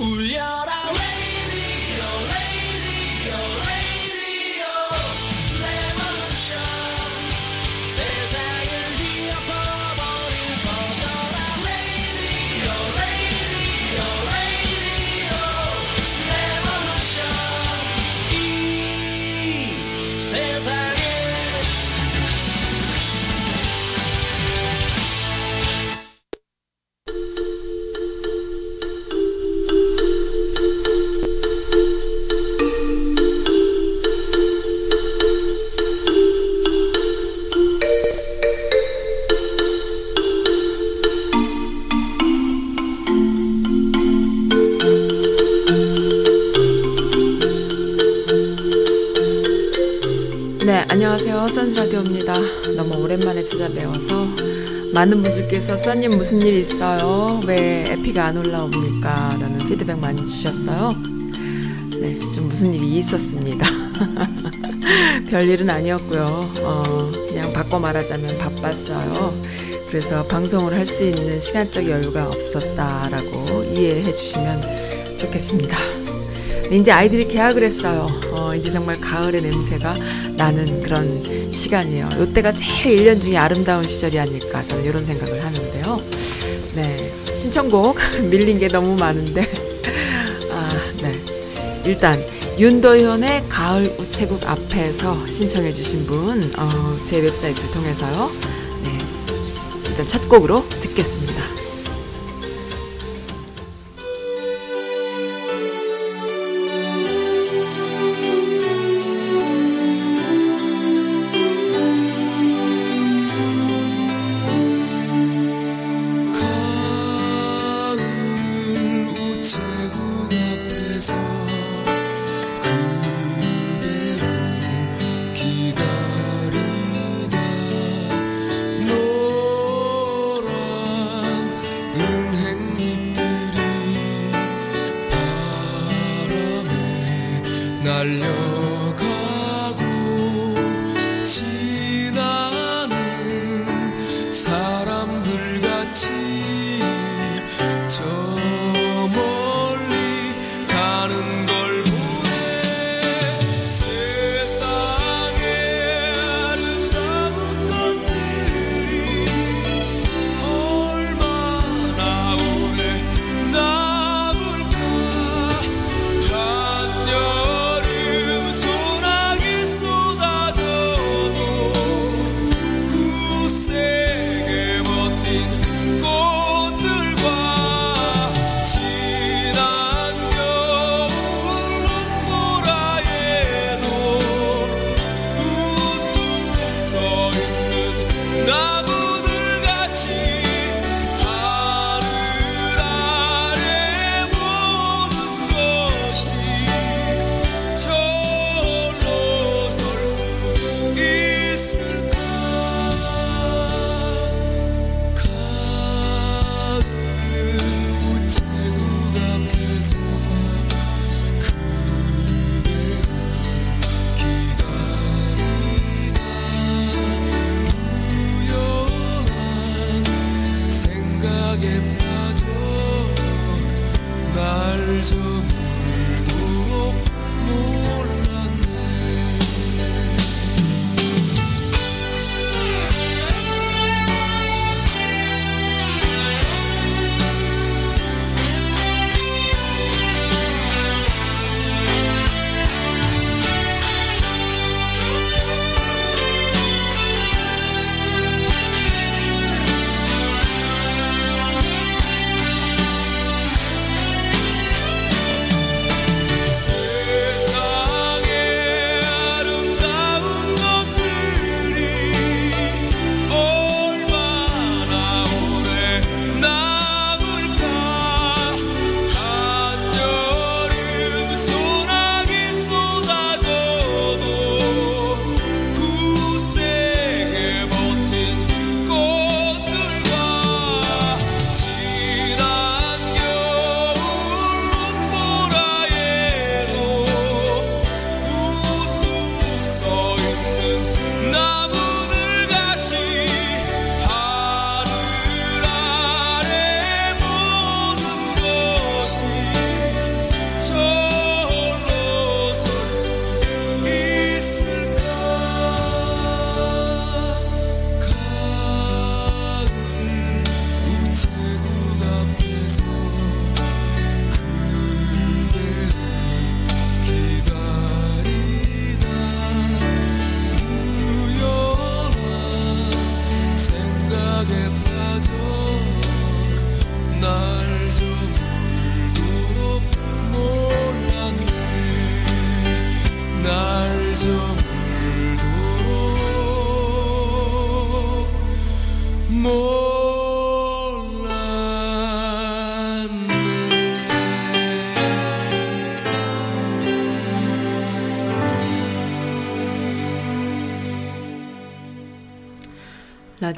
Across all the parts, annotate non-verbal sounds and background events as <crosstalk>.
울려 선즈라디오입니다. 너무 오랜만에 찾아뵈어서 많은 분들께서 써님 무슨 일 있어요? 왜 에피가 안 올라옵니까? 라는 피드백 많이 주셨어요. 네, 좀 무슨 일이 있었습니다. <laughs> 별일은 아니었고요. 어, 그냥 바꿔 말하자면 바빴어요. 그래서 방송을 할 수 있는 시간적 여유가 없었다라고 이해해 주시면 좋겠습니다. 네, 이제 아이들이 개학을 했어요. 어, 이제 정말 가을의 냄새가 나는 그런 시간이에요. 이때가 제일 1년 중에 아름다운 시절이 아닐까 저는 이런 생각을 하는데요. 네, 신청곡 <laughs> 밀린 게 너무 많은데 <laughs> 아, 네. 일단 윤도현의 가을 우체국 앞에서 신청해 주신 분, 어, 제 웹사이트를 통해서요. 네, 일단 첫 곡으로 듣겠습니다.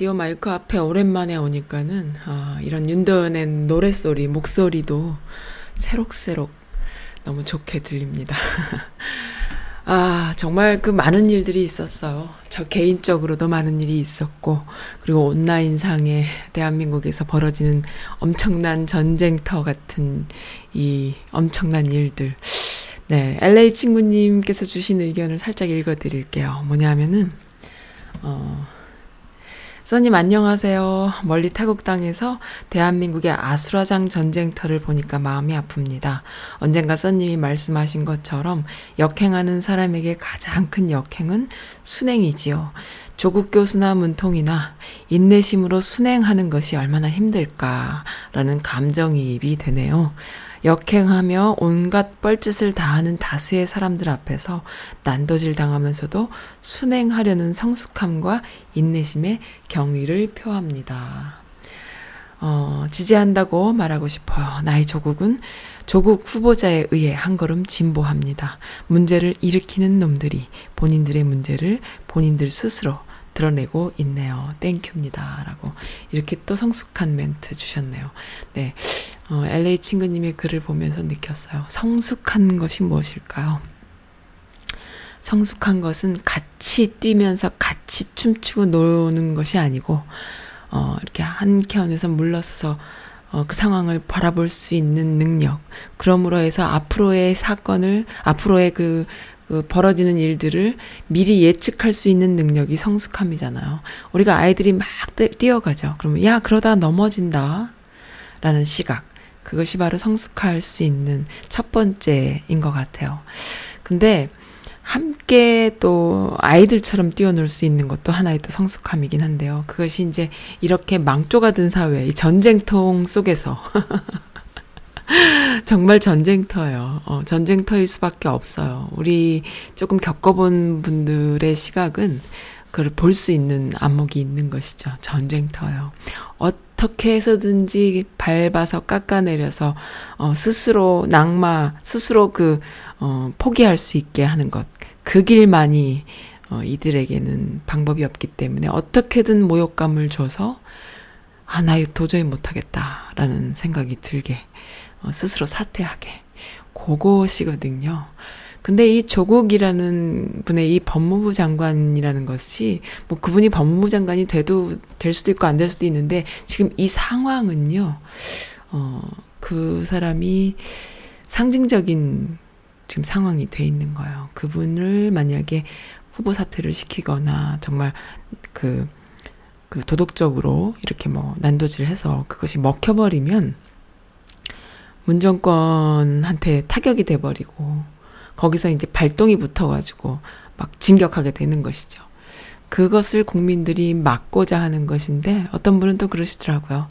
라디오 마이크 앞에 오랜만에 오니까는 아, 이런 윤도현의 노랫소리, 목소리도 새록새록 너무 좋게 들립니다. <laughs> 아, 정말 그 많은 일들이 있었어요. 저 개인적으로도 많은 일이 있었고, 그리고 온라인상에 대한민국에서 벌어지는 엄청난 전쟁터 같은 이 엄청난 일들. 네, LA 친구님께서 주신 의견을 살짝 읽어 드릴게요. 뭐냐면은, 어, 써님 안녕하세요. 멀리 타국 땅에서 대한민국의 아수라장 전쟁터를 보니까 마음이 아픕니다. 언젠가 써님이 말씀하신 것처럼 역행하는 사람에게 가장 큰 역행은 순행이지요. 조국 교수나 문통이나 인내심으로 순행하는 것이 얼마나 힘들까라는 감정이입이 되네요. 역행하며 온갖 뻘짓을 다하는 다수의 사람들 앞에서 난도질 당하면서도 순행하려는 성숙함과 인내심에 경의를 표합니다. 어, 지지한다고 말하고 싶어요. 나의 조국은 조국 후보자에 의해 한 걸음 진보합니다. 문제를 일으키는 놈들이 본인들의 문제를 본인들 스스로 드러내고 있네요. Thank you입니다. 라고 이렇게 또 성숙한 멘트 주셨네요. 네. 어, LA 친구님의 글을 보면서 느꼈어요. 성숙한 것이 무엇일까요? 성숙한 것은 같이 뛰면서 같이 춤추고 노는 것이 아니고, 어, 이렇게 한켠에서 물러서서 어, 그 상황을 바라볼 수 있는 능력. 그러므로 해서 앞으로의 사건을, 앞으로의 그, 그 벌어지는 일들을 미리 예측할 수 있는 능력이 성숙함이잖아요. 우리가 아이들이 막 뛰- 뛰어가죠. 그러면, 야, 그러다 넘어진다. 라는 시각. 그것이 바로 성숙할 수 있는 첫 번째인 것 같아요. 근데 함께 또 아이들처럼 뛰어놀 수 있는 것도 하나의 또 성숙함이긴 한데요. 그것이 이제 이렇게 망조가 든 사회, 이 전쟁통 속에서 <laughs> <laughs> 정말 전쟁터예요. 어, 전쟁터일 수밖에 없어요. 우리 조금 겪어본 분들의 시각은 그걸 볼 수 있는 안목이 있는 것이죠. 전쟁터예요. 어떻게 해서든지 밟아서 깎아내려서 어, 스스로 낙마, 스스로 그 어, 포기할 수 있게 하는 것. 그 길만이 어, 이들에게는 방법이 없기 때문에 어떻게든 모욕감을 줘서 아, 나 도저히 못하겠다라는 생각이 들게 어, 스스로 사퇴하게 그것이거든요. 근데 이 조국이라는 분의 이 법무부 장관이라는 것이 뭐 그분이 법무부 장관이 돼도 될 수도 있고 안 될 수도 있는데 지금 이 상황은요. 어, 그 사람이 상징적인 지금 상황이 돼 있는 거예요. 그분을 만약에 후보 사퇴를 시키거나 정말 그, 그 도덕적으로 이렇게 뭐 난도질 해서 그것이 먹혀버리면 문정권한테 타격이 돼버리고 거기서 이제 발동이 붙어가지고 막 진격하게 되는 것이죠. 그것을 국민들이 막고자 하는 것인데 어떤 분은 또 그러시더라고요.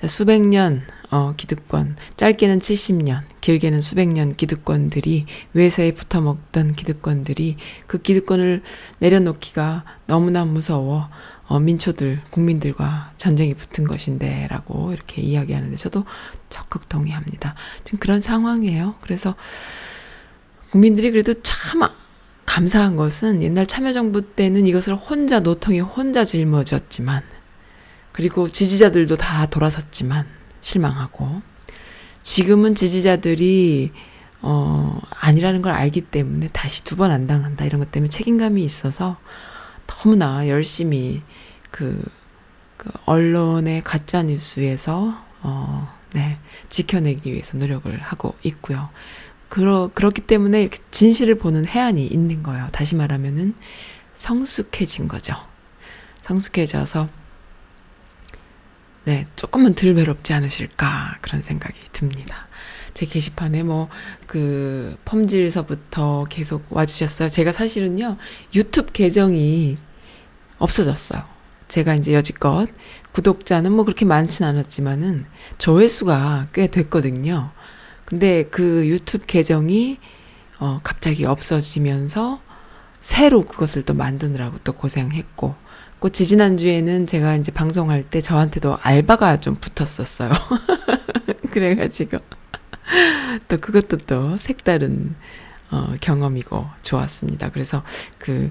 자, 수백 년 어, 기득권, 짧게는 70년, 길게는 수백 년 기득권들이 외세에 붙어먹던 기득권들이 그 기득권을 내려놓기가 너무나 무서워 어, 민초들, 국민들과 전쟁이 붙은 것인데 라고 이렇게 이야기하는데 저도 적극 동의합니다. 지금 그런 상황이에요. 그래서 국민들이 그래도 참 감사한 것은 옛날 참여정부 때는 이것을 혼자 노통이 혼자 짊어졌지만 그리고 지지자들도 다 돌아섰지만 실망하고 지금은 지지자들이 어 아니라는 걸 알기 때문에 다시 두 번 안 당한다 이런 것 때문에 책임감이 있어서 너무나 열심히 그, 그 언론의 가짜 뉴스에서 어 네 지켜내기 위해서 노력을 하고 있고요. 그러, 그렇기 때문에 이렇게 진실을 보는 해안이 있는 거예요. 다시 말하면은 성숙해진 거죠. 성숙해져서 네, 조금은 덜 외롭지 않으실까 그런 생각이 듭니다. 제 게시판에 뭐 그 펌질서부터 계속 와주셨어요. 제가 사실은요 유튜브 계정이 없어졌어요. 제가 이제 여지껏 구독자는 뭐 그렇게 많진 않았지만은 조회수가 꽤 됐거든요. 근데 그 유튜브 계정이 어 갑자기 없어지면서 새로 그것을 또 만드느라고 또 고생했고 그 지지난주에는 제가 이제 방송할 때 저한테도 알바가 좀 붙었었어요. <laughs> 그래가지고 <laughs> 또 그것도 또 색다른 어, 경험이고 좋았습니다. 그래서 그,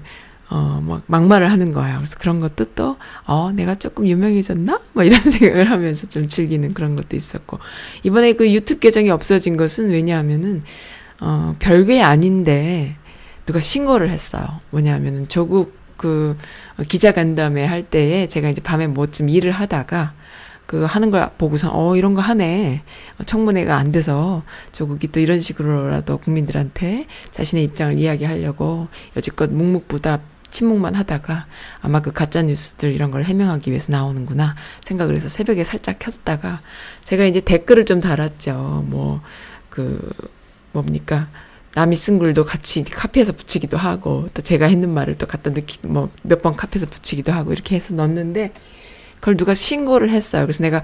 어, 막, 막말을 하는 거예요. 그래서 그런 것도 또, 어, 내가 조금 유명해졌나? 뭐 이런 <laughs> 생각을 하면서 좀 즐기는 그런 것도 있었고. 이번에 그 유튜브 계정이 없어진 것은 왜냐하면은, 어, 별게 아닌데, 누가 신고를 했어요. 뭐냐면은 조국 그 기자 간담회 할 때에 제가 이제 밤에 뭐 좀 일을 하다가 그 하는 걸 보고서 어 이런 거 하네. 청문회가 안 돼서 조국이 또 이런 식으로라도 국민들한테 자신의 입장을 이야기하려고 여지껏 묵묵부답 침묵만 하다가 아마 그 가짜 뉴스들 이런 걸 해명하기 위해서 나오는구나 생각을 해서 새벽에 살짝 켰다가 제가 이제 댓글을 좀 달았죠. 뭐 그 뭡니까? 남이 쓴 글도 같이 카피해서 붙이기도 하고 또 제가 했는 말을 또 갖다 넣기 뭐 몇 번 카피해서 붙이기도 하고 이렇게 해서 넣었는데 그걸 누가 신고를 했어요. 그래서 내가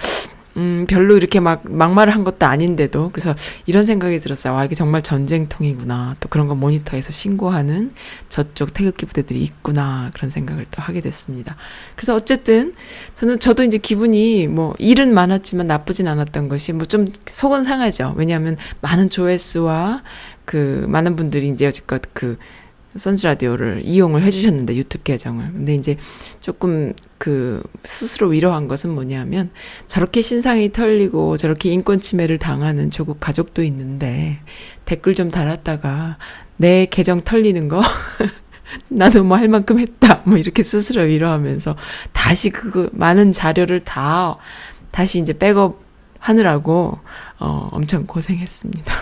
음, 별로 이렇게 막, 막말을 한 것도 아닌데도, 그래서 이런 생각이 들었어요. 와, 이게 정말 전쟁통이구나. 또 그런 거 모니터에서 신고하는 저쪽 태극기 부대들이 있구나. 그런 생각을 또 하게 됐습니다. 그래서 어쨌든, 저는, 저도 이제 기분이 뭐, 일은 많았지만 나쁘진 않았던 것이 뭐 좀 속은 상하죠. 왜냐하면 많은 조회수와 그, 많은 분들이 이제 여지껏 그, 선즈 라디오를 이용을 해주셨는데 유튜브 계정을. 근데 이제 조금 그 스스로 위로한 것은 뭐냐면 저렇게 신상이 털리고 저렇게 인권 침해를 당하는 조국 가족도 있는데 댓글 좀 달았다가 내 계정 털리는 거? <laughs> 나도 뭐 할 만큼 했다. 뭐 이렇게 스스로 위로하면서 다시 그거 많은 자료를 다 다시 이제 백업 하느라고 어 엄청 고생했습니다.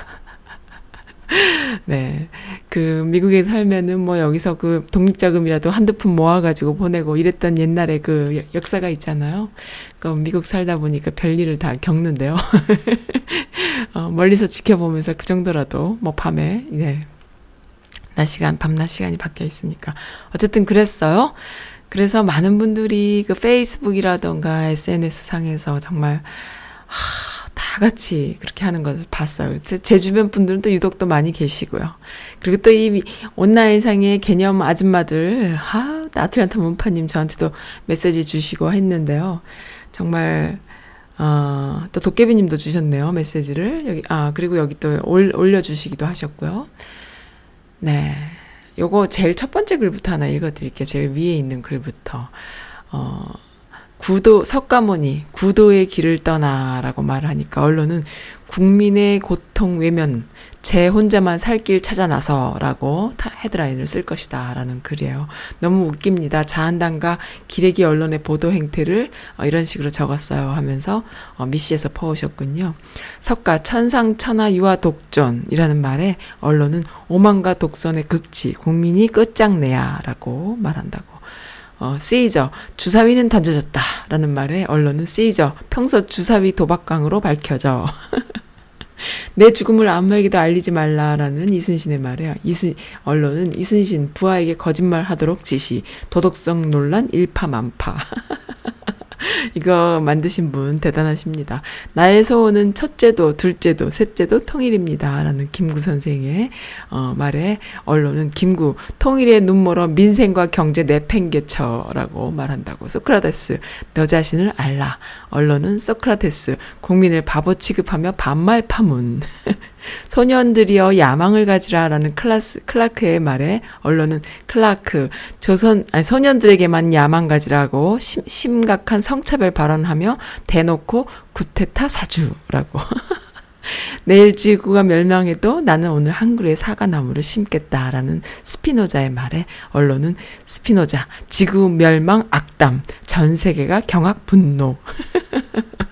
<laughs> 네. 그, 미국에 살면은 뭐 여기서 그 독립자금이라도 한두 푼 모아가지고 보내고 이랬던 옛날에 그 역사가 있잖아요. 그 미국 살다 보니까 별일을 다 겪는데요. <laughs> 어, 멀리서 지켜보면서 그 정도라도 뭐 밤에, 네. 낮 시간, 밤낮 시간이 바뀌어 있으니까. 어쨌든 그랬어요. 그래서 많은 분들이 그 페이스북이라던가 SNS 상에서 정말, 하, 다 같이 그렇게 하는 것을 봤어요. 제 주변 분들은 또 유독 또 많이 계시고요. 그리고 또 이 온라인상의 개념 아줌마들, 아, 아틀란타 문파님 저한테도 메시지 주시고 했는데요. 정말, 어, 또 도깨비님도 주셨네요. 메시지를. 여기, 아, 그리고 여기 또 올, 올려주시기도 하셨고요. 네. 요거 제일 첫 번째 글부터 하나 읽어드릴게요. 제일 위에 있는 글부터. 어, 구도 석가모니 구도의 길을 떠나라고 말하니까 언론은 국민의 고통 외면 제 혼자만 살 길 찾아 나서라고 헤드라인을 쓸 것이다라는 글이에요. 너무 웃깁니다. 자한당과 기레기 언론의 보도 행태를 어, 이런 식으로 적었어요 하면서 어, 미시에서 퍼오셨군요. 석가 천상천하 유아 독존이라는 말에 언론은 오만과 독선의 극치 국민이 끝장내야라고 말한다고. 어, 세이저, 주사위는 던져졌다. 라는 말에 언론은 세이저, 평소 주사위 도박광으로 밝혀져. <laughs> 내 죽음을 아무에게도 알리지 말라라는 이순신의 말에 이순 언론은 이순신 부하에게 거짓말 하도록 지시 도덕성 논란 일파만파 <laughs> <laughs> 이거 만드신 분 대단하십니다. 나의 소원은 첫째도, 둘째도, 셋째도 통일입니다. 라는 김구 선생의 어, 말에 언론은 김구, 통일에 눈멀어 민생과 경제 내팽개쳐라고 말한다고. 소크라테스, 너 자신을 알라. 언론은 소크라테스, 국민을 바보 취급하며 반말 파문. <laughs> 소년들이여 야망을 가지라라는 클라스 클라크의 말에 언론은 클라크 조선 아니 소년들에게만 야망 가지라고 심, 심각한 성차별 발언하며 대놓고 구테타 사주라고. <laughs> 내일 지구가 멸망해도 나는 오늘 한 그루의 사과나무를 심겠다라는 스피노자의 말에 언론은 스피노자 지구 멸망 악담 전 세계가 경악 분노 <laughs>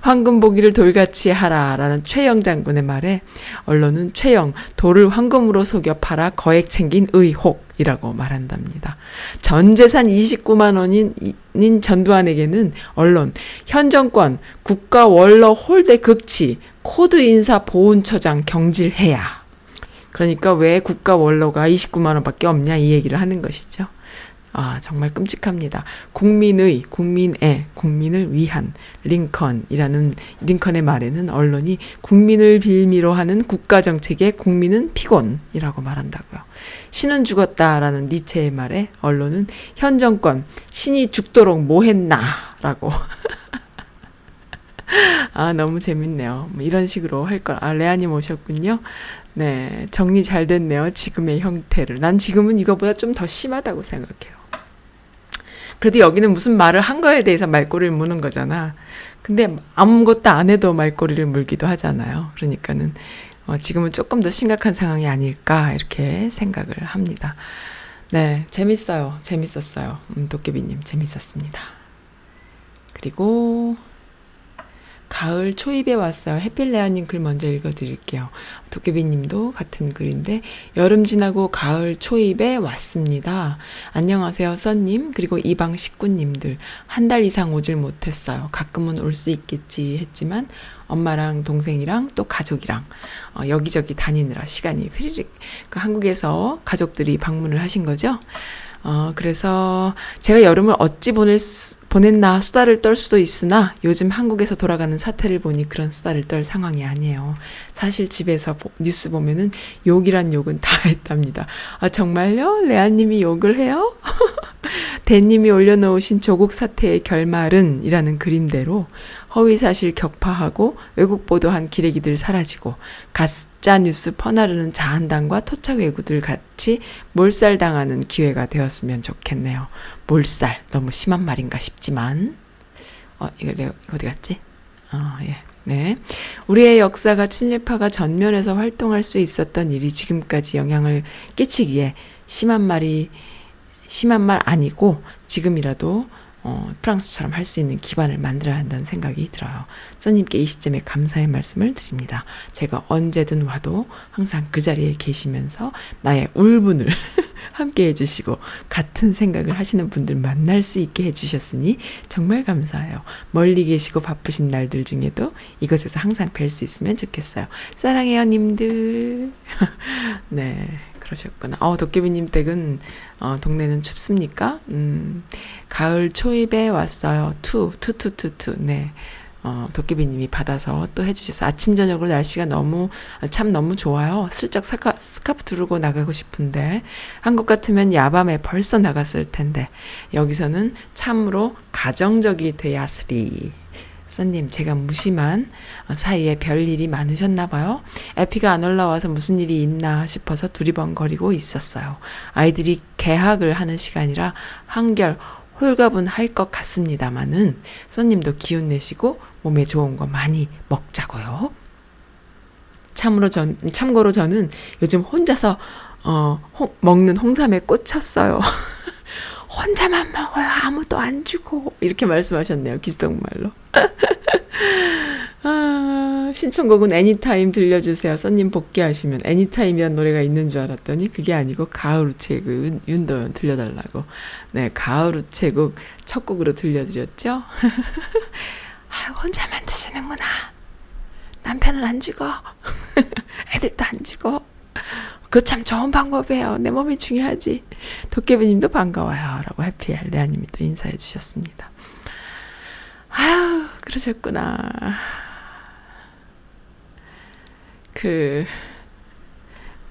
황금 보기를 돌같이 하라라는 최영 장군의 말에 언론은 최영 돌을 황금으로 속여 팔아 거액 챙긴 의혹이라고 말한답니다. 전 재산 29만 원인 전두환에게는 언론 현 정권 국가 원로 홀대 극치 코드 인사 보훈처장 경질해야. 그러니까 왜 국가 원로가 29만 원밖에 없냐 이 얘기를 하는 것이죠. 아, 정말 끔찍합니다. 국민의, 국민의, 국민을 위한 링컨이라는 링컨의 말에는 언론이 국민을 빌미로 하는 국가정책에 국민은 피곤이라고 말한다고요. 신은 죽었다라는 니체의 말에 언론은 현 정권 신이 죽도록 뭐 했나 라고 <laughs> 아, 너무 재밌네요. 뭐 이런 식으로 할 걸. 아, 레아님 오셨군요. 네, 정리 잘 됐네요. 지금의 형태를. 난 지금은 이거보다 좀 더 심하다고 생각해요. 그래도 여기는 무슨 말을 한 거에 대해서 말꼬리를 무는 거잖아. 근데 아무것도 안 해도 말꼬리를 물기도 하잖아요. 그러니까는 어, 지금은 조금 더 심각한 상황이 아닐까 이렇게 생각을 합니다. 네, 재밌어요. 재밌었어요. 음, 도깨비님 재밌었습니다. 그리고 가을 초입에 왔어요. 해필레아님 글 먼저 읽어드릴게요. 도깨비님도 같은 글인데 여름 지나고 가을 초입에 왔습니다. 안녕하세요, 써님 그리고 이방 식구님들 한 달 이상 오질 못했어요. 가끔은 올 수 있겠지 했지만 엄마랑 동생이랑 또 가족이랑 어, 여기저기 다니느라 시간이 휘리릭 그 한국에서 가족들이 방문을 하신 거죠. 어, 그래서 제가 여름을 어찌 보낼 수, 보냈나 수다를 떨 수도 있으나 요즘 한국에서 돌아가는 사태를 보니 그런 수다를 떨 상황이 아니에요. 사실 집에서 보, 뉴스 보면은 욕이란 욕은 다 <laughs> 했답니다. 아, 정말요? 레아님이 욕을 해요? <laughs> 대님이 올려놓으신 조국 사태의 결말은 이라는 그림대로 허위사실 격파하고 왜곡 보도한 기레기들 사라지고 가짜 뉴스 퍼나르는 자한당과 토착 외구들 같이 몰살당하는 기회가 되었으면 좋겠네요. 몰살 너무 심한 말인가 싶지만 어 이거 내가 어디 갔지? 어 예. 네. 우리의 역사가 친일파가 전면에서 활동할 수 있었던 일이 지금까지 영향을 끼치기에 심한 말이 심한 말 아니고 지금이라도 어, 프랑스처럼 할 수 있는 기반을 만들어야 한다는 생각이 들어요. 써님께 이 시점에 감사의 말씀을 드립니다. 제가 언제든 와도 항상 그 자리에 계시면서 나의 울분을 <laughs> 함께 해주시고 같은 생각을 하시는 분들 만날 수 있게 해주셨으니 정말 감사해요. 멀리 계시고 바쁘신 날들 중에도 이곳에서 항상 뵐 수 있으면 좋겠어요. 사랑해요, 님들. <laughs> 네. 그러셨구나. 어, 도깨비님 댁은, 어, 동네는 춥습니까? 음, 가을 초입에 왔어요. 투, 투, 투, 투, 투. 네. 어, 도깨비님이 받아서 또 해주셔서 아침, 저녁으로 날씨가 너무, 참 너무 좋아요. 슬쩍 스카, 스카프 두르고 나가고 싶은데, 한국 같으면 야밤에 벌써 나갔을 텐데, 여기서는 참으로 가정적이 되야스리. 선님, 제가 무심한 사이에 별일이 많으셨나 봐요. 에피가 안 올라와서 무슨 일이 있나 싶어서 두리번거리고 있었어요. 아이들이 개학을 하는 시간이라 한결 홀가분할 것 같습니다만은 손님도 기운 내시고 몸에 좋은 거 많이 먹자고요. 참으로 전 참고로 저는 요즘 혼자서 어 홍, 먹는 홍삼에 꽂혔어요. <laughs> 혼자만 먹어요. 아무도 안 주고. 이렇게 말씀하셨네요. 기성말로. <laughs> 아, 신청곡은 애니타임 들려주세요. 써님 복귀하시면 애니타임이란 노래가 있는 줄 알았더니 그게 아니고 가을 우체국 윤도현 들려달라고. 네, 가을 우체국 첫 곡으로 들려드렸죠. <laughs> 아, 혼자만 드시는구나. 남편은 안 죽어. <laughs> 애들도 안 죽어. 그참 좋은 방법이에요. 내 몸이 중요하지. 도깨비님도 반가워요. 라고 해피엘 레아님이 또 인사해 주셨습니다. 아유, 그러셨구나. 그,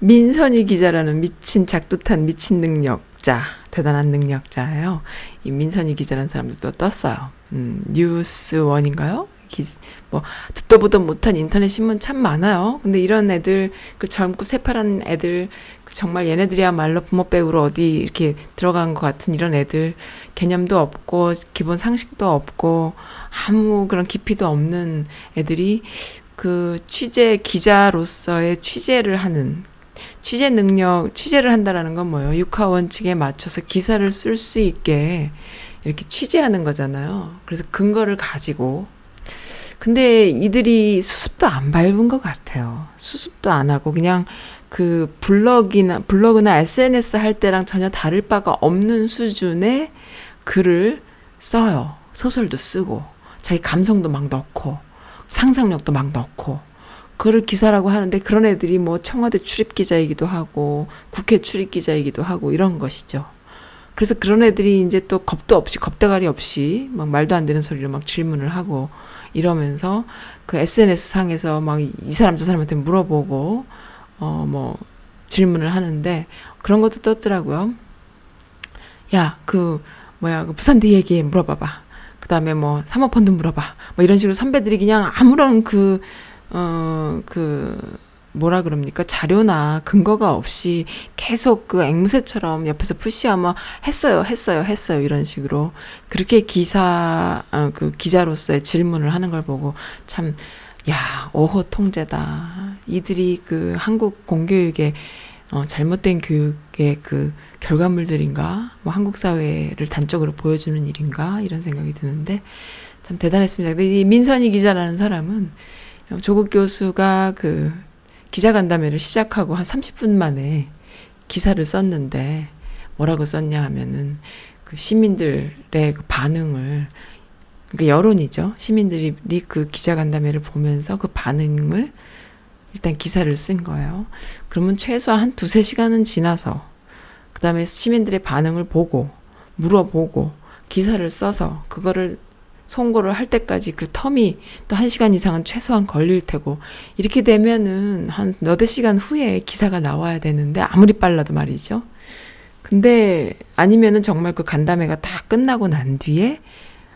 민선희 기자라는 미친 작두탄 미친 능력자, 대단한 능력자예요. 이 민선희 기자라는 사람도 또 떴어요. 음, 뉴스원인가요? 기, 뭐 듣도 보도 못한 인터넷 신문 참 많아요. 근데 이런 애들 그 젊고 새파란 애들 그 정말 얘네들이야말로 부모백으로 어디 이렇게 들어간 것 같은 이런 애들 개념도 없고 기본 상식도 없고 아무 그런 깊이도 없는 애들이 그 취재 기자로서의 취재를 하는 취재 능력 취재를 한다라는 건 뭐예요? 육하 원칙에 맞춰서 기사를 쓸 수 있게 이렇게 취재하는 거잖아요. 그래서 근거를 가지고 근데 이들이 수습도 안 밟은 것 같아요. 수습도 안 하고 그냥 그 블럭이나 블로그나 SNS 할 때랑 전혀 다를 바가 없는 수준의 글을 써요. 소설도 쓰고 자기 감성도 막 넣고 상상력도 막 넣고 그를 기사라고 하는데 그런 애들이 뭐 청와대 출입 기자이기도 하고 국회 출입 기자이기도 하고 이런 것이죠. 그래서 그런 애들이 이제 또 겁도 없이 겁대가리 없이 막 말도 안 되는 소리로 막 질문을 하고 이러면서 그 SNS 상에서 막 이 사람 저 사람한테 물어보고 어 뭐 질문을 하는데 그런 것도 떴더라고요. 야, 그 뭐야, 그 부산대 얘기 물어봐봐. 그 다음에 뭐 사모펀드 물어봐. 뭐 이런 식으로 선배들이 그냥 아무런 그, 어, 그, 뭐라 그럽니까? 자료나 근거가 없이 계속 그 앵무새처럼 옆에서 푸시하면 했어요, 했어요, 했어요. 이런 식으로. 그렇게 기사, 어, 그 기자로서의 질문을 하는 걸 보고 참, 야, 오호 통제다. 이들이 그 한국 공교육의 어, 잘못된 교육의 그 결과물들인가? 뭐 한국 사회를 단적으로 보여주는 일인가? 이런 생각이 드는데 참 대단했습니다. 근데 이 민선희 기자라는 사람은 조국 교수가 그 기자간담회를 시작하고 한 30분 만에 기사를 썼는데 뭐라고 썼냐 하면은 그 시민들의 그 반응을 그러니까 여론이죠. 시민들이 그 기자간담회를 보면서 그 반응을 일단 기사를 쓴 거예요. 그러면 최소한 한 두세 시간은 지나서 그 다음에 시민들의 반응을 보고 물어보고 기사를 써서 그거를 송고를 할 때까지 그 텀이 또 한 시간 이상은 최소한 걸릴 테고 이렇게 되면은 한 너댓 시간 후에 기사가 나와야 되는데 아무리 빨라도 말이죠. 근데 아니면은 정말 그 간담회가 다 끝나고 난 뒤에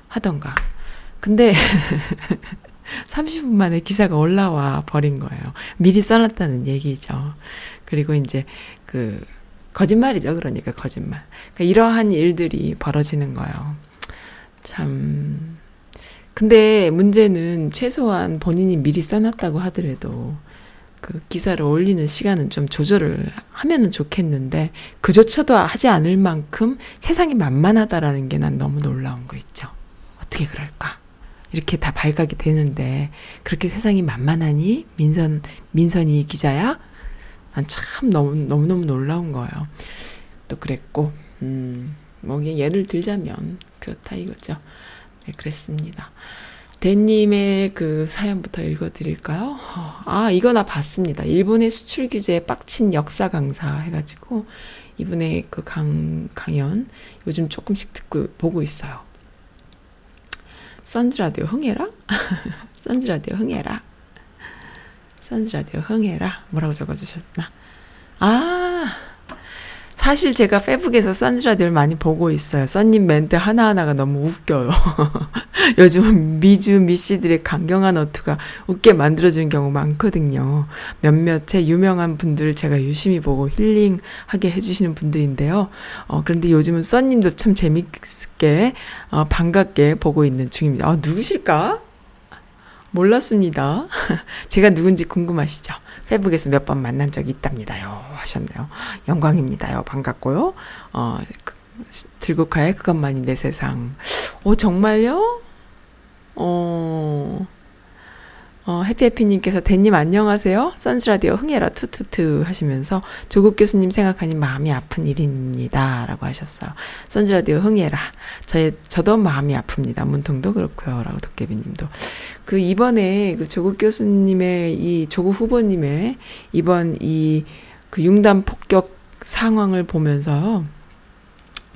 하던가. 근데 <laughs> 30분 만에 기사가 올라와 버린 거예요. 미리 써놨다는 얘기죠. 그리고 이제 그 거짓말이죠. 그러니까 거짓말. 그러니까 이러한 일들이 벌어지는 거예요. 참. 근데 문제는 최소한 본인이 미리 써놨다고 하더라도 그 기사를 올리는 시간은 좀 조절을 하면은 좋겠는데 그조차도 하지 않을 만큼 세상이 만만하다라는 게 난 너무 놀라운 거 있죠. 어떻게 그럴까? 이렇게 다 발각이 되는데 그렇게 세상이 만만하니 민선 민선이 기자야? 난 참 너무 너무 너무 놀라운 거예요. 또 그랬고 음뭐 예를 들자면 그렇다 이거죠. 네, 그랬습니다. 대님의 그 사연부터 읽어드릴까요? 아, 이거 나 봤습니다. 일본의 수출 규제에 빡친 역사 강사 해가지고, 이분의 그 강, 강연 요즘 조금씩 듣고, 보고 있어요. 선즈라디오 흥해라? <laughs> 선즈라디오 흥해라? 선즈라디오 흥해라? 뭐라고 적어주셨나? 아, 사실 제가 페북에서 선즈라디오를 많이 보고 있어요. 썬님 멘트 하나하나가 너무 웃겨요. <laughs> 요즘은 미주 미씨들의 강경한 어투가 웃게 만들어주는 경우 많거든요. 몇몇의 유명한 분들을 제가 유심히 보고 힐링하게 해주시는 분들인데요. 어, 그런데 요즘은 썬님도 참 재밌게, 어, 반갑게 보고 있는 중입니다. 아, 누구실까? 몰랐습니다. <laughs> 제가 누군지 궁금하시죠? 페북에서 몇 번 만난 적이 있답니다요. 하셨네요. 영광입니다요. 반갑고요. 어, 그, 들국화의 그것만이 내 세상. 오, 정말요? 어, 어, 해피해피님께서 대님 안녕하세요. 선즈라디오 흥해라 투투투 하시면서 조국 교수님 생각하니 마음이 아픈 일입니다. 라고 하셨어요. 선즈라디오 흥해라. 저, 저도 마음이 아픕니다. 문통도 그렇고요. 라고 도깨비님도. 그 이번에 그 조국 교수님의 이 조국 후보님의 이번 이 그 융단 폭격 상황을 보면서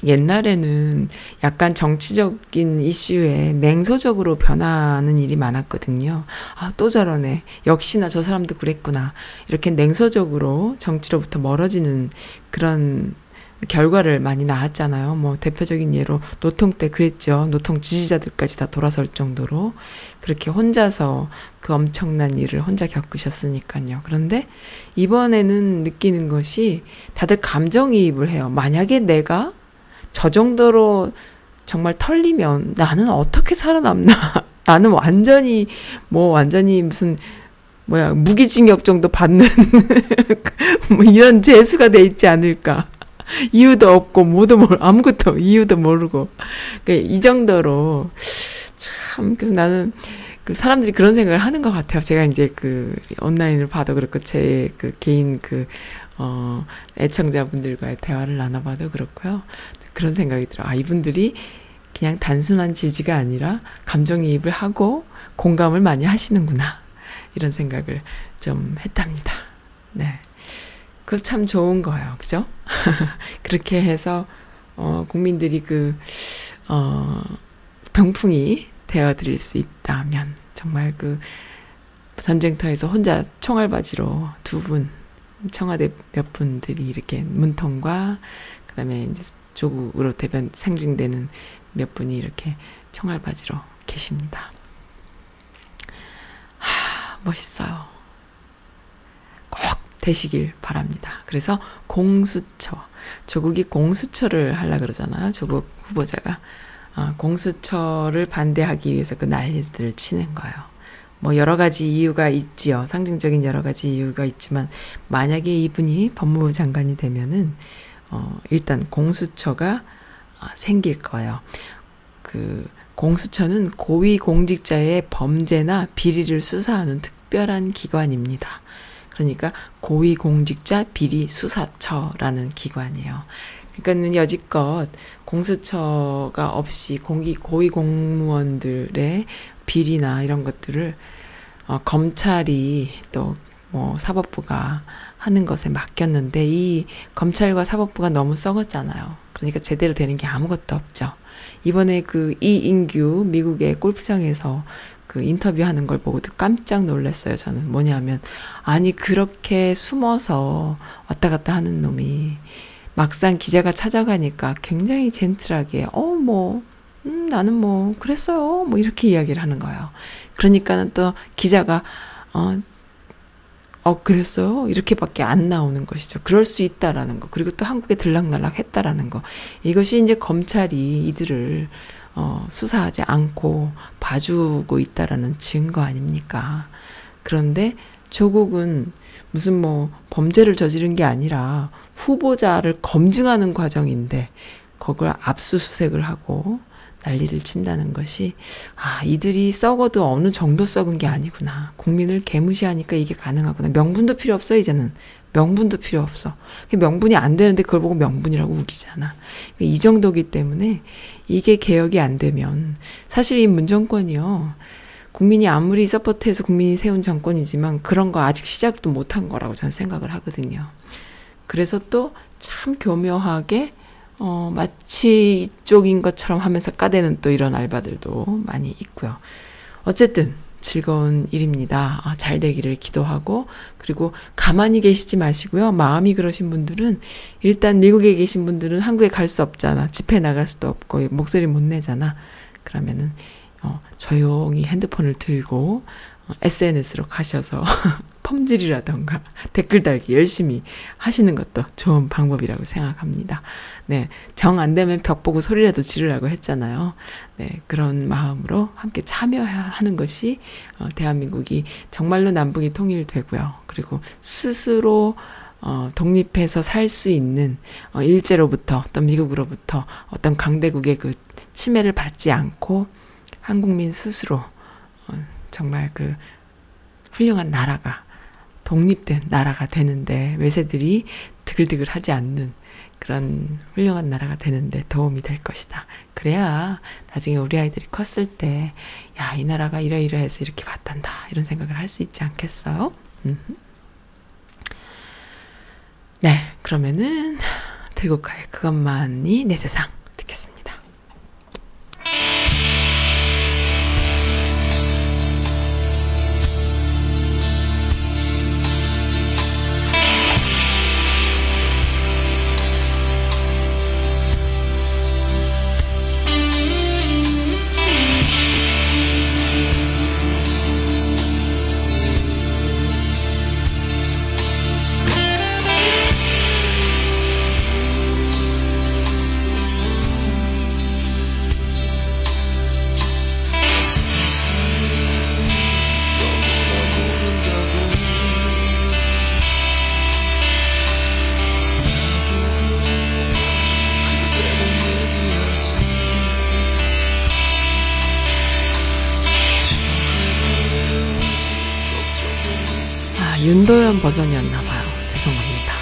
옛날에는 약간 정치적인 이슈에 냉소적으로 변하는 일이 많았거든요. 아, 또 저러네. 역시나 저 사람도 그랬구나. 이렇게 냉소적으로 정치로부터 멀어지는 그런 결과를 많이 나왔잖아요. 뭐 대표적인 예로 노통 때 그랬죠. 노통 지지자들까지 다 돌아설 정도로 그렇게 혼자서 그 엄청난 일을 혼자 겪으셨으니까요. 그런데 이번에는 느끼는 것이 다들 감정이입을 해요. 만약에 내가 저 정도로 정말 털리면 나는 어떻게 살아남나? <laughs> 나는 완전히 뭐 완전히 무슨 뭐야 무기징역 정도 받는 <laughs> 뭐 이런 죄수가 돼 있지 않을까? <laughs> 이유도 없고 뭐도 모르 아무것도 이유도 모르고 그러니까 이 정도로 참 그래서 나는 그 사람들이 그런 생각을 하는 것 같아요. 제가 이제 그 온라인을 봐도 그렇고 제 그 개인 그 어, 애청자분들과의 대화를 나눠봐도 그렇고요. 그런 생각이 들어요. 아, 이분들이 그냥 단순한 지지가 아니라 감정이입을 하고 공감을 많이 하시는구나. 이런 생각을 좀 했답니다. 네. 그참 좋은 거예요. 그죠? <laughs> 그렇게 해서, 어, 국민들이 그, 어, 병풍이 되어 드릴 수 있다면, 정말 그, 전쟁터에서 혼자 총알바지로 두 분, 청와대 몇 분들이 이렇게 문통과, 그 다음에 이제 조국으로 대변 상징되는 몇 분이 이렇게 총알바지로 계십니다. 하, 멋있어요. 꼭 되시길 바랍니다. 그래서 공수처. 조국이 공수처를 하려 그러잖아요. 조국 후보자가. 어, 공수처를 반대하기 위해서 그 난리들을 치는 거예요. 뭐 여러 가지 이유가 있지요. 상징적인 여러 가지 이유가 있지만 만약에 이분이 법무부 장관이 되면은 어 일단 공수처가 어, 생길 거예요. 그 공수처는 고위 공직자의 범죄나 비리를 수사하는 특별한 기관입니다. 그러니까 고위 공직자 비리 수사처라는 기관이에요. 그러니까는 여지껏 공수처가 없이 공기 고위 공무원들의 비리나 이런 것들을 어, 검찰이 또 뭐 사법부가 하는 것에 맡겼는데 이 검찰과 사법부가 너무 썩었잖아요. 그러니까 제대로 되는 게 아무것도 없죠. 이번에 그 이인규 미국의 골프장에서 그 인터뷰하는 걸 보고도 깜짝 놀랐어요. 저는 뭐냐면 아니 그렇게 숨어서 왔다 갔다 하는 놈이 막상 기자가 찾아가니까 굉장히 젠틀하게 어뭐 음, 나는 뭐 그랬어요. 뭐 이렇게 이야기를 하는 거예요. 그러니까는 또 기자가 어, 어, 그랬어요? 이렇게밖에 안 나오는 것이죠. 그럴 수 있다라는 거. 그리고 또 한국에 들락날락 했다라는 거. 이것이 이제 검찰이 이들을 어, 수사하지 않고 봐주고 있다라는 증거 아닙니까? 그런데 조국은 무슨 뭐 범죄를 저지른 게 아니라 후보자를 검증하는 과정인데 그걸 압수수색을 하고 난리를 친다는 것이 아 이들이 썩어도 어느 정도 썩은 게 아니구나 국민을 개무시하니까 이게 가능하구나 명분도 필요 없어 이제는 명분도 필요 없어. 명분이 안 되는데 그걸 보고 명분이라고 우기잖아. 이 정도기 때문에 이게 개혁이 안 되면 사실 이 문정권이요. 국민이 아무리 서포트해서 국민이 세운 정권이지만 그런 거 아직 시작도 못한 거라고 저는 생각을 하거든요. 그래서 또 참 교묘하게 어 마치 이쪽인 것처럼 하면서 까대는 또 이런 알바들도 많이 있고요. 어쨌든 즐거운 일입니다. 아, 잘 되기를 기도하고, 그리고 가만히 계시지 마시고요. 마음이 그러신 분들은, 일단 미국에 계신 분들은 한국에 갈 수 없잖아. 집회 나갈 수도 없고, 목소리 못 내잖아. 그러면은, 어, 조용히 핸드폰을 들고, 어, SNS로 가셔서 <laughs> 펌질이라던가 댓글 달기 열심히 하시는 것도 좋은 방법이라고 생각합니다. 네. 정 안 되면 벽 보고 소리라도 지르라고 했잖아요. 네. 그런 마음으로 함께 참여하는 것이, 어, 대한민국이 정말로 남북이 통일되고요. 그리고 스스로 어, 독립해서 살 수 있는, 어, 일제로부터, 어떤 미국으로부터 어떤 강대국의 그 침해를 받지 않고 한국민 스스로, 어, 정말 그 훌륭한 나라가, 독립된 나라가 되는데 외세들이 드글드글 하지 않는 그런 훌륭한 나라가 되는데 도움이 될 것이다. 그래야 나중에 우리 아이들이 컸을 때, 야, 이 나라가 이러이러해서 이렇게 봤단다. 이런 생각을 할 수 있지 않겠어요? 네, 그러면은, 들국화의 그것만이 내 세상 버전이었나 봐요. 죄송합니다.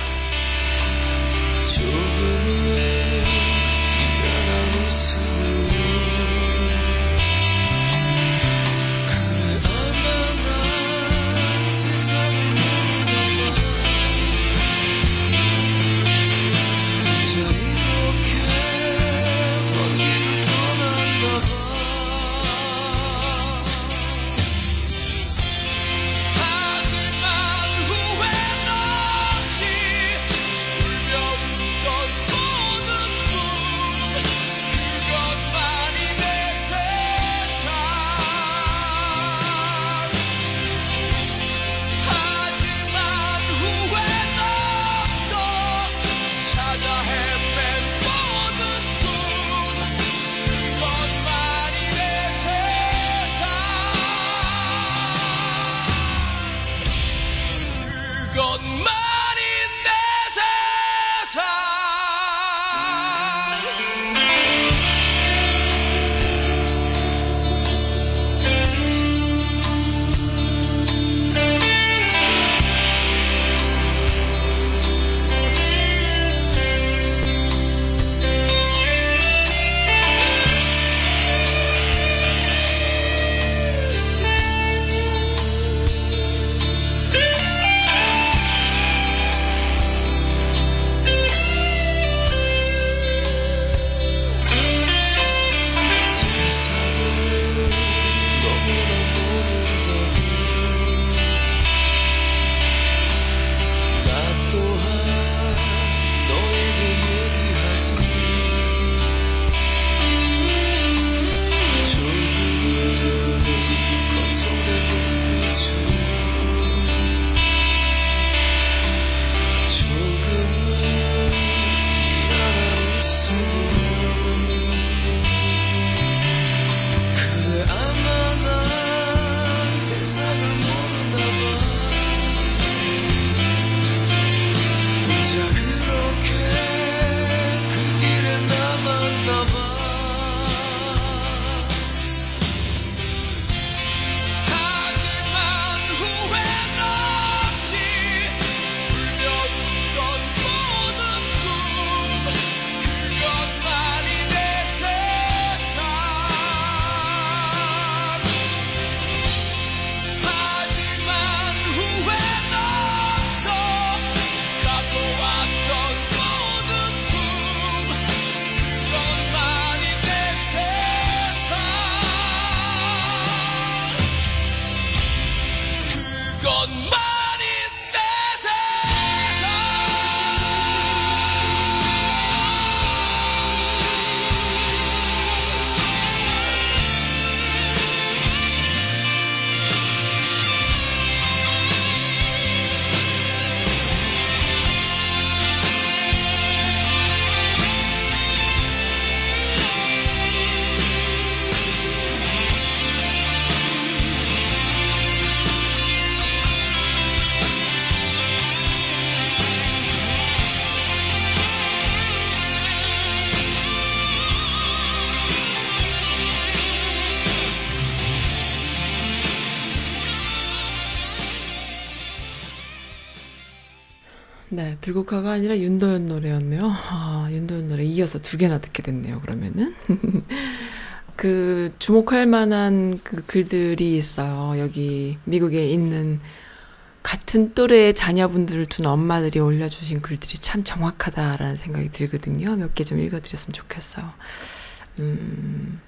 들국화가 아니라 윤도현 노래였네요. 아, 윤도현 노래 이어서 두 개나 듣게 됐네요, 그러면은. <laughs> 그, 주목할 만한 그 글들이 있어요. 여기, 미국에 있는 같은 또래의 자녀분들을 둔 엄마들이 올려주신 글들이 참 정확하다라는 생각이 들거든요. 몇 개 좀 읽어드렸으면 좋겠어요. 음,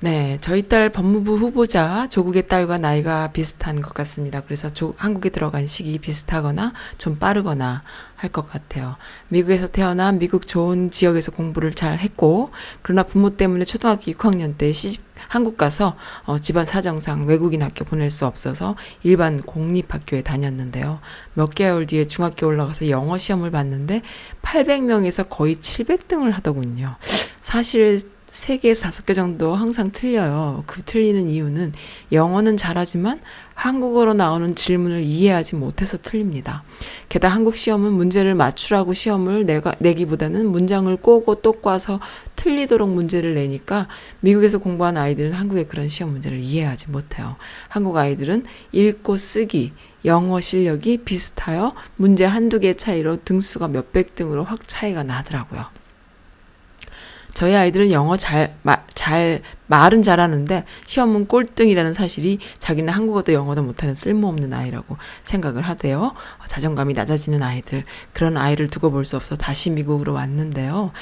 네, 저희 딸 법무부 후보자 조국의 딸과 나이가 비슷한 것 같습니다. 그래서 조, 한국에 들어간 시기 비슷하거나 좀 빠르거나 할 것 같아요. 미국에서 태어나 미국 좋은 지역에서 공부를 잘 했고, 그러나 부모 때문에 초등학교 6학년 때 시집 한국 가서 어, 집안 사정상 외국인 학교 보낼 수 없어서 일반 공립 학교에 다녔는데요. 몇 개월 뒤에 중학교 올라가서 영어 시험을 봤는데 800명에서 거의 700등을 하더군요. 사실 세 개, 다섯 개 정도 항상 틀려요. 그 틀리는 이유는 영어는 잘하지만 한국어로 나오는 질문을 이해하지 못해서 틀립니다. 게다가 한국 시험은 문제를 맞추라고 시험을 내가, 내기보다는 문장을 꼬고 또 꽈서 틀리도록 문제를 내니까 미국에서 공부한 아이들은 한국의 그런 시험 문제를 이해하지 못해요. 한국 아이들은 읽고 쓰기, 영어 실력이 비슷하여 문제 한두 개 차이로 등수가 몇백 등으로 확 차이가 나더라고요. 저희 아이들은 영어 잘, 마, 잘, 말은 잘하는데 시험은 꼴등이라는 사실이 자기는 한국어도 영어도 못하는 쓸모없는 아이라고 생각을 하대요. 자존감이 낮아지는 아이들, 그런 아이를 두고 볼 수 없어 다시 미국으로 왔는데요.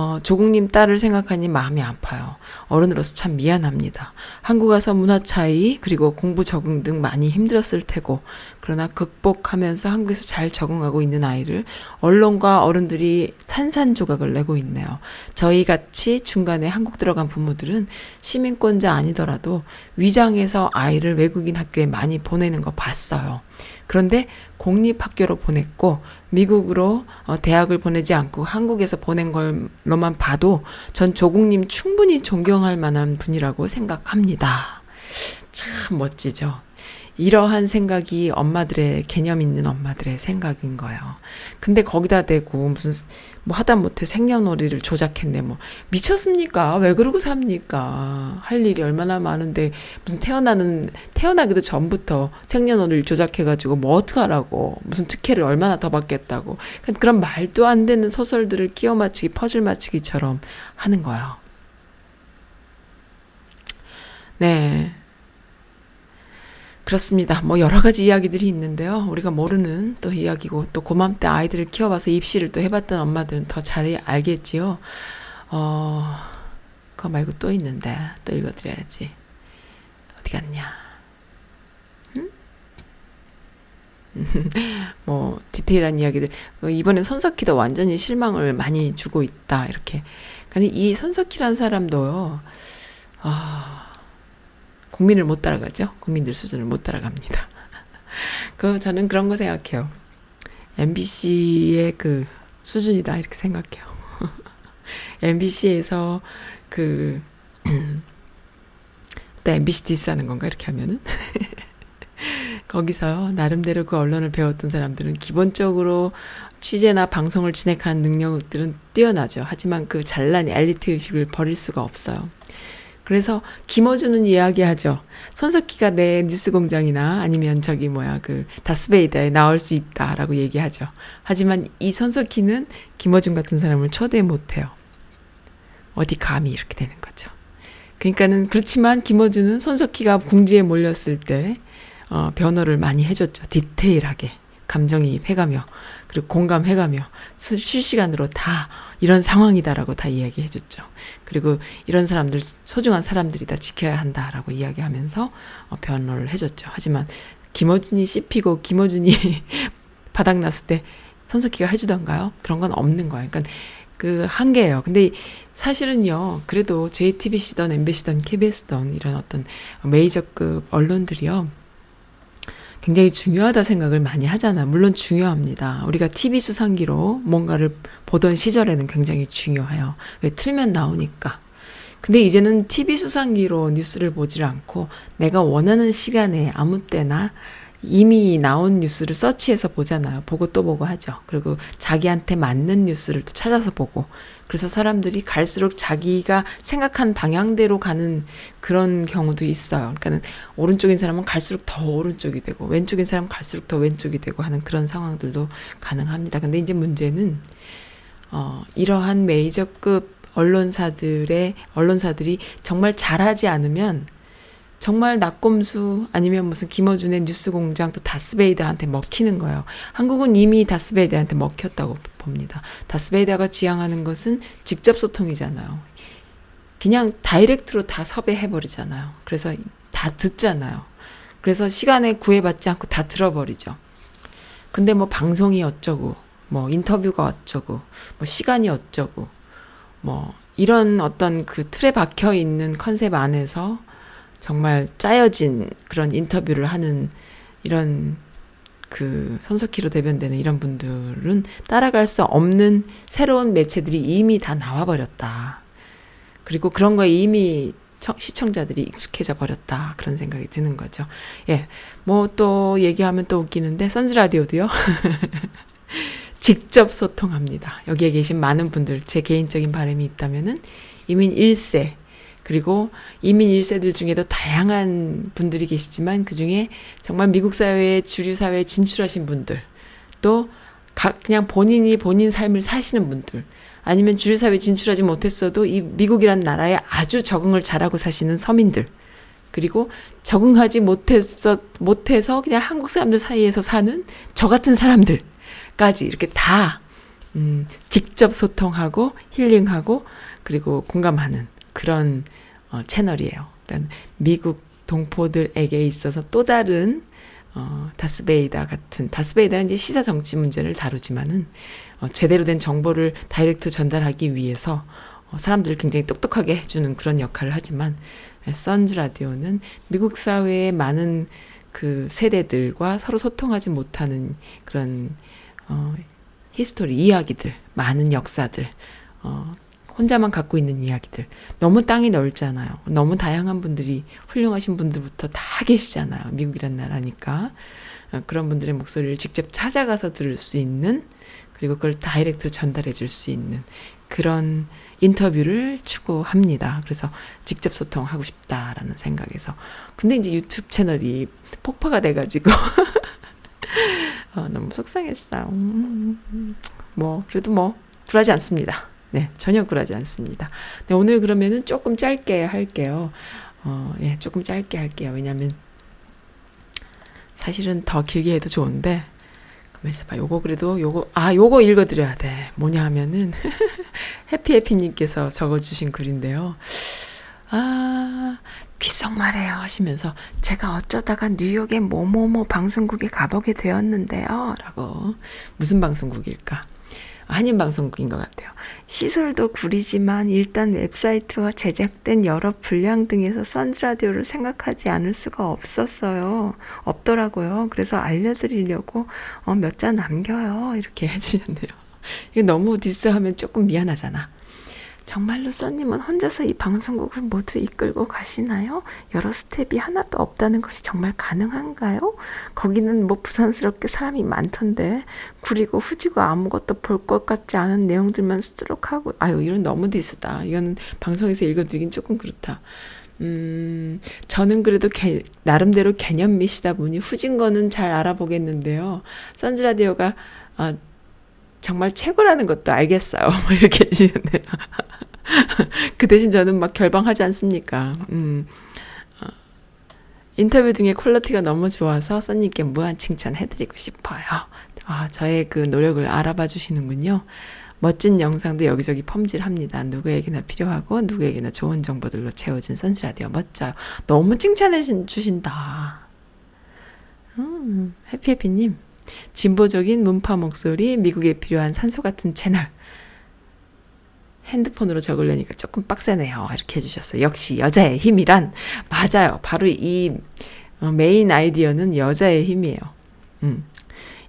어, 조국님 딸을 생각하니 마음이 아파요. 어른으로서 참 미안합니다. 한국 와서 문화 차이, 그리고 공부 적응 등 많이 힘들었을 테고, 그러나 극복하면서 한국에서 잘 적응하고 있는 아이를 언론과 어른들이 산산조각을 내고 있네요. 저희 같이 중간에 한국 들어간 부모들은 시민권자 아니더라도 위장해서 아이를 외국인 학교에 많이 보내는 거 봤어요. 그런데 공립학교로 보냈고 미국으로 어, 대학을 보내지 않고 한국에서 보낸 걸로만 봐도 전 조국님 충분히 존경할 만한 분이라고 생각합니다. 참 멋지죠. 이러한 생각이 엄마들의 개념 있는 엄마들의 생각인 거예요. 근데 거기다 대고 무슨 뭐 하다 못해 생년월일을 조작했네 뭐 미쳤습니까? 왜 그러고 삽니까? 할 일이 얼마나 많은데 무슨 태어나는 태어나기도 전부터 생년월일 조작해 가지고 뭐 어떡하라고 무슨 특혜를 얼마나 더 받겠다고 그런 말도 안 되는 소설들을 끼워 맞추기 퍼즐 맞추기처럼 하는 거예요. 네. 그렇습니다. 뭐 여러 가지 이야기들이 있는데요. 우리가 모르는 또 이야기고 또 고맘 때 아이들을 키워봐서 입시를 또 해봤던 엄마들은 더 잘 알겠지요. 어, 그거 말고 또 있는데 또 읽어드려야지. 어디 갔냐? 응? <laughs> 뭐 디테일한 이야기들. 그 이번에 손석희도 완전히 실망을 많이 주고 있다 이렇게. 근데 이 손석희란 사람도요. 아. 국민을 못 따라가죠. 국민들 수준을 못 따라갑니다. <laughs> 그 저는 그런 거 생각해요. MBC의 그 수준이다 이렇게 생각해요. <laughs> MBC에서 그 <clears throat> 또 MBC 디스하는 건가 이렇게 하면은 <laughs> 거기서 나름대로 그 언론을 배웠던 사람들은 기본적으로 취재나 방송을 진행하는 능력들은 뛰어나죠. 하지만 그 잘난 엘리트 의식을 버릴 수가 없어요. 그래서 김어준은 이야기하죠. 손석희가 내 뉴스공장이나 아니면 저기 뭐야 그 다스베이더에 나올 수 있다라고 얘기하죠. 하지만 이 손석희는 김어준 같은 사람을 초대 못해요. 어디 감히 이렇게 되는 거죠. 그러니까는 그렇지만 김어준은 손석희가 궁지에 몰렸을 때 어, 변호를 많이 해줬죠. 디테일하게 감정이입해가며 그리고 공감해가며 실시간으로 다 이런 상황이다라고 다 이야기해 줬죠. 그리고 이런 사람들 소중한 사람들이다 지켜야 한다라고 이야기하면서 어, 변호를 해 줬죠. 하지만 김어준이 씹히고 김어준이 <laughs> 바닥났을 때 선석희가 해주던가요? 그런 건 없는 거예요. 그러니까 그 한계예요. 근데 사실은요, 그래도 JTBC든 MBC든 KBS든 이런 어떤 메이저급 언론들이요, 굉장히 중요하다 생각을 많이 하잖아. 물론 중요합니다. 우리가 TV 수상기로 뭔가를 보던 시절에는 굉장히 중요해요. 왜 틀면 나오니까. 근데 이제는 TV 수상기로 뉴스를 보질 않고 내가 원하는 시간에 아무 때나 이미 나온 뉴스를 서치해서 보잖아요. 보고 또 보고 하죠. 그리고 자기한테 맞는 뉴스를 또 찾아서 보고. 그래서 사람들이 갈수록 자기가 생각한 방향대로 가는 그런 경우도 있어요. 그러니까는 오른쪽인 사람은 갈수록 더 오른쪽이 되고 왼쪽인 사람은 갈수록 더 왼쪽이 되고 하는 그런 상황들도 가능합니다. 근데 이제 문제는 어 이러한 메이저급 언론사들의 언론사들이 정말 잘하지 않으면 정말 낙검수 아니면 무슨 김어준의 뉴스공장 또 다스베이다한테 먹히는 거예요. 한국은 이미 다스베이다한테 먹혔다고 봅니다. 다스베이다가 지향하는 것은 직접 소통이잖아요. 그냥 다이렉트로 다 섭외해버리잖아요. 그래서 다 듣잖아요. 그래서 시간에 구애받지 않고 다 들어버리죠. 근데 뭐 방송이 어쩌고, 뭐 인터뷰가 어쩌고, 뭐 시간이 어쩌고, 뭐 이런 어떤 그 틀에 박혀 있는 컨셉 안에서 정말 짜여진 그런 인터뷰를 하는 이런 그 손석희로 대변되는 이런 분들은 따라갈 수 없는 새로운 매체들이 이미 다 나와버렸다. 그리고 그런 거에 이미 시청자들이 익숙해져 버렸다. 그런 생각이 드는 거죠. 예. 뭐 또 얘기하면 또 웃기는데, 선즈라디오도요. <laughs> 직접 소통합니다. 여기에 계신 많은 분들, 제 개인적인 바람이 있다면은, 이민 1세, 그리고 이민 1세들 중에도 다양한 분들이 계시지만 그 중에 정말 미국 사회에 주류 사회에 진출하신 분들 또 각 그냥 본인이 본인 삶을 사시는 분들 아니면 주류 사회에 진출하지 못했어도 이 미국이란 나라에 아주 적응을 잘하고 사시는 서민들 그리고 적응하지 못했어 못해서 그냥 한국 사람들 사이에서 사는 저 같은 사람들까지 이렇게 다 음, 직접 소통하고 힐링하고 그리고 공감하는 그런 어, 채널이에요. 그러니까 미국 동포들에게 있어서 또 다른 어, 다스베이다 같은 다스베이다는 이제 시사 정치 문제를 다루지만은 어, 제대로 된 정보를 다이렉트 전달하기 위해서 어, 사람들을 굉장히 똑똑하게 해주는 그런 역할을 하지만 선즈 라디오는 미국 사회의 많은 그 세대들과 서로 소통하지 못하는 그런 어, history 이야기들 많은 역사들 어, 혼자만 갖고 있는 이야기들. 너무 땅이 넓잖아요. 너무 다양한 분들이 훌륭하신 분들부터 다 계시잖아요. 미국이란 나라니까. 어, 그런 분들의 목소리를 직접 찾아가서 들을 수 있는 그리고 그걸 direct로 전달해 줄 수 있는 그런 인터뷰를 추구합니다. 그래서 직접 소통하고 싶다라는 생각에서. 근데 이제 유튜브 채널이 폭파가 돼가지고. <laughs> 어, 너무 속상했어. 음, 뭐, 그래도 뭐, 굴하지 않습니다. 네, 전혀 굴하지 않습니다. 네, 오늘 그러면은 조금 짧게 할게요. 어, 예, 조금 짧게 할게요. 왜냐면, 사실은 더 길게 해도 좋은데, 가만 있어 봐. 요거 그래도 요거, 아, 요거 읽어드려야 돼. 뭐냐 하면은, <laughs> 해피해피님께서 적어주신 글인데요. 아, 귓속말해요 하시면서 제가 어쩌다가 뉴욕의 뭐뭐뭐 방송국에 가보게 되었는데요. 라고. 무슨 방송국일까? 한인 방송국인 것 같아요. 시설도 구리지만 일단 웹사이트와 제작된 여러 분량 등에서 선즈라디오를 생각하지 않을 수가 없었어요. 없더라고요. 그래서 알려드리려고 어, 몇 자 남겨요. 이렇게 <laughs> 해주셨네요. 이게 너무 디스하면 조금 미안하잖아. 정말로 써님은 혼자서 이 방송국을 모두 이끌고 가시나요? 여러 스텝이 하나도 없다는 것이 정말 가능한가요? 거기는 뭐 부산스럽게 사람이 많던데 구리고 후지고 아무것도 볼 것 같지 않은 내용들만 수두룩하고 아유 이런 너무 디스다. 이거는 방송에서 읽어드리긴 조금 그렇다. 음, 저는 그래도 개, 나름대로 개념미시다 보니 후진 거는 잘 알아보겠는데요. 선즈라디오가 아, 정말 최고라는 것도 알겠어요. <laughs> 뭐 이렇게 해주셨네요. <laughs> 그 대신 저는 막 결방하지 않습니까? 음. 어, 인터뷰 중에 quality가 너무 좋아서 써님께 무한 칭찬해드리고 싶어요. 아, 저의 그 노력을 알아봐 주시는군요. 멋진 영상도 여기저기 펌질합니다. 누구에게나 필요하고 누구에게나 좋은 정보들로 채워진 선스라디오 멋져요. 너무 칭찬해 주신다. 음, 해피해피님. 진보적인 문파 목소리, 미국에 필요한 산소 같은 채널. 핸드폰으로 적으려니까 조금 빡세네요. 이렇게 해주셨어요. 역시 여자의 힘이란 맞아요. 바로 이 어, 메인 아이디어는 여자의 힘이에요. 음.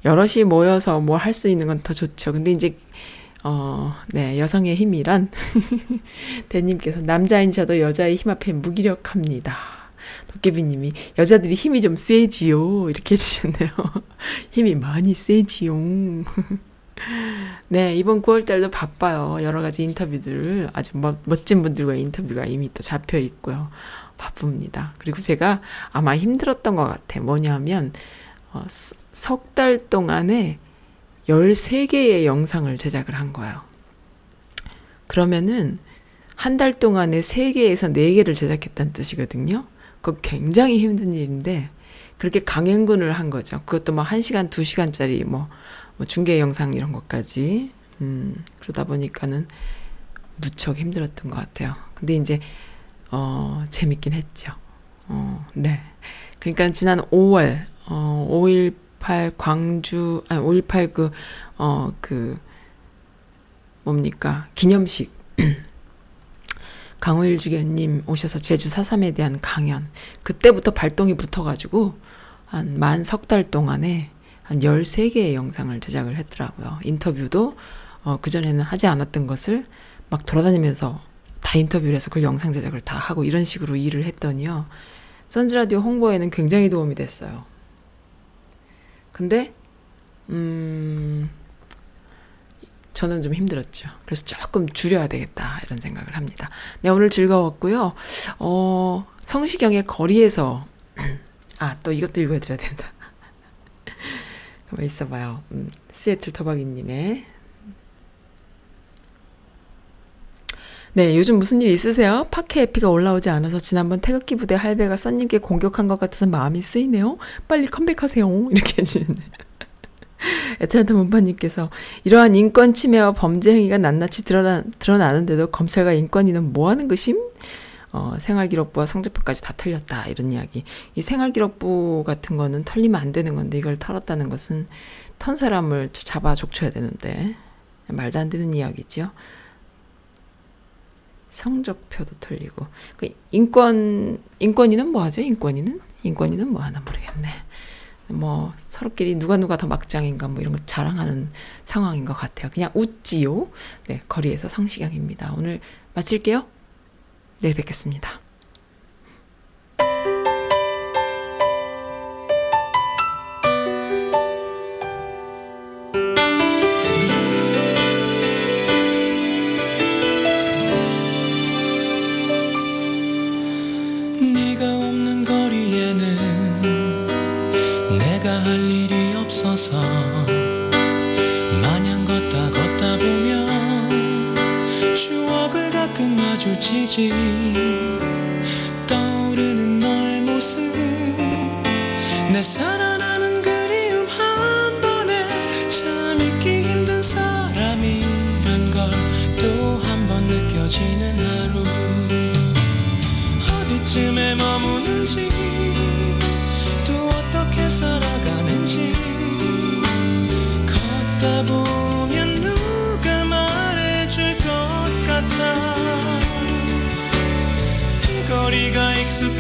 여럿이 모여서 뭐 할 수 있는 건 더 좋죠. 근데 이제 어, 네, 여성의 힘이란 <laughs> 대님께서 남자인 저도 여자의 힘 앞에 무기력합니다. 도깨비님이 여자들이 힘이 좀 세지요 이렇게 해주셨네요. <laughs> 힘이 많이 세지요. <laughs> 네, 이번 9월달도 바빠요. 여러 가지 인터뷰들, 아주 멋, 멋진 분들과 인터뷰가 이미 또 잡혀 있고요. 바쁩니다. 그리고 제가 아마 힘들었던 것 같아. 뭐냐면, 어, 석 달 동안에 13개의 영상을 제작을 한 거예요. 그러면은, 한 달 동안에 3개에서 4개를 제작했다는 뜻이거든요. 그거 굉장히 힘든 일인데, 그렇게 강행군을 한 거죠. 그것도 뭐 1시간, 2시간짜리 뭐, 뭐 중계 영상 이런 것까지 음, 그러다 보니까는 무척 힘들었던 것 같아요. 근데 이제 어, 재밌긴 했죠. 어, 네. 그러니까 지난 5월 어, 5.18 광주 아니 5.18 그 어, 그 뭡니까? 기념식 <clears throat> 강호일 주교님 오셔서 제주 4.3에 대한 강연 그때부터 발동이 붙어가지고 한 만 석 달 동안에 한 13개의 영상을 제작을 했더라고요. 인터뷰도 어, 그전에는 하지 않았던 것을 막 돌아다니면서 다 인터뷰를 해서 그 영상 제작을 다 하고 이런 식으로 일을 했더니요. 선즈라디오 홍보에는 굉장히 도움이 됐어요. 근데, 음, 저는 좀 힘들었죠. 그래서 조금 줄여야 되겠다, 이런 생각을 합니다. 네, 오늘 즐거웠고요. 어, 성시경의 거리에서, <clears throat> 아, 또 이것도 읽어드려야 된다. <laughs> 가만 있어봐요. 음, 시애틀 토박이님의 네, 요즘 무슨 일 있으세요? 파케 에피가 올라오지 않아서 지난번 태극기 부대 할배가 써님께 공격한 것 같아서 마음이 쓰이네요. 빨리 컴백하세요. <laughs> 이렇게 해주시네. <laughs> 에트란타 문파님께서 이러한 인권 침해와 범죄 행위가 낱낱이 드러나, 드러나는데도 검찰과 인권위는 뭐 하는 것임? 어, 생활기록부와 성적표까지 다 털렸다. 이런 이야기. 이 생활기록부 같은 거는 털리면 안 되는 건데 이걸 털었다는 것은 턴 사람을 잡아 족쳐야 되는데 말도 안 되는 이야기죠. 성적표도 털리고 그 인권 인권위는 뭐 하죠? 인권위는 인권위는 뭐 하나 모르겠네. 뭐 서로끼리 누가 누가 더 막장인가 뭐 이런 거 자랑하는 상황인 것 같아요. 그냥 웃지요. 네, 거리에서 성시경입니다. 오늘 마칠게요. 내일 뵙겠습니다. 마주치지. 떠오르는 너의 모습 내 살아나는 그리움 한 번에 참 잊기 힘든 사람이란 걸 또 한 번 느껴지는 하루. 어디쯤에 머무는지 또 어떻게 살아가는지 걷다 보면 이 거리가 익숙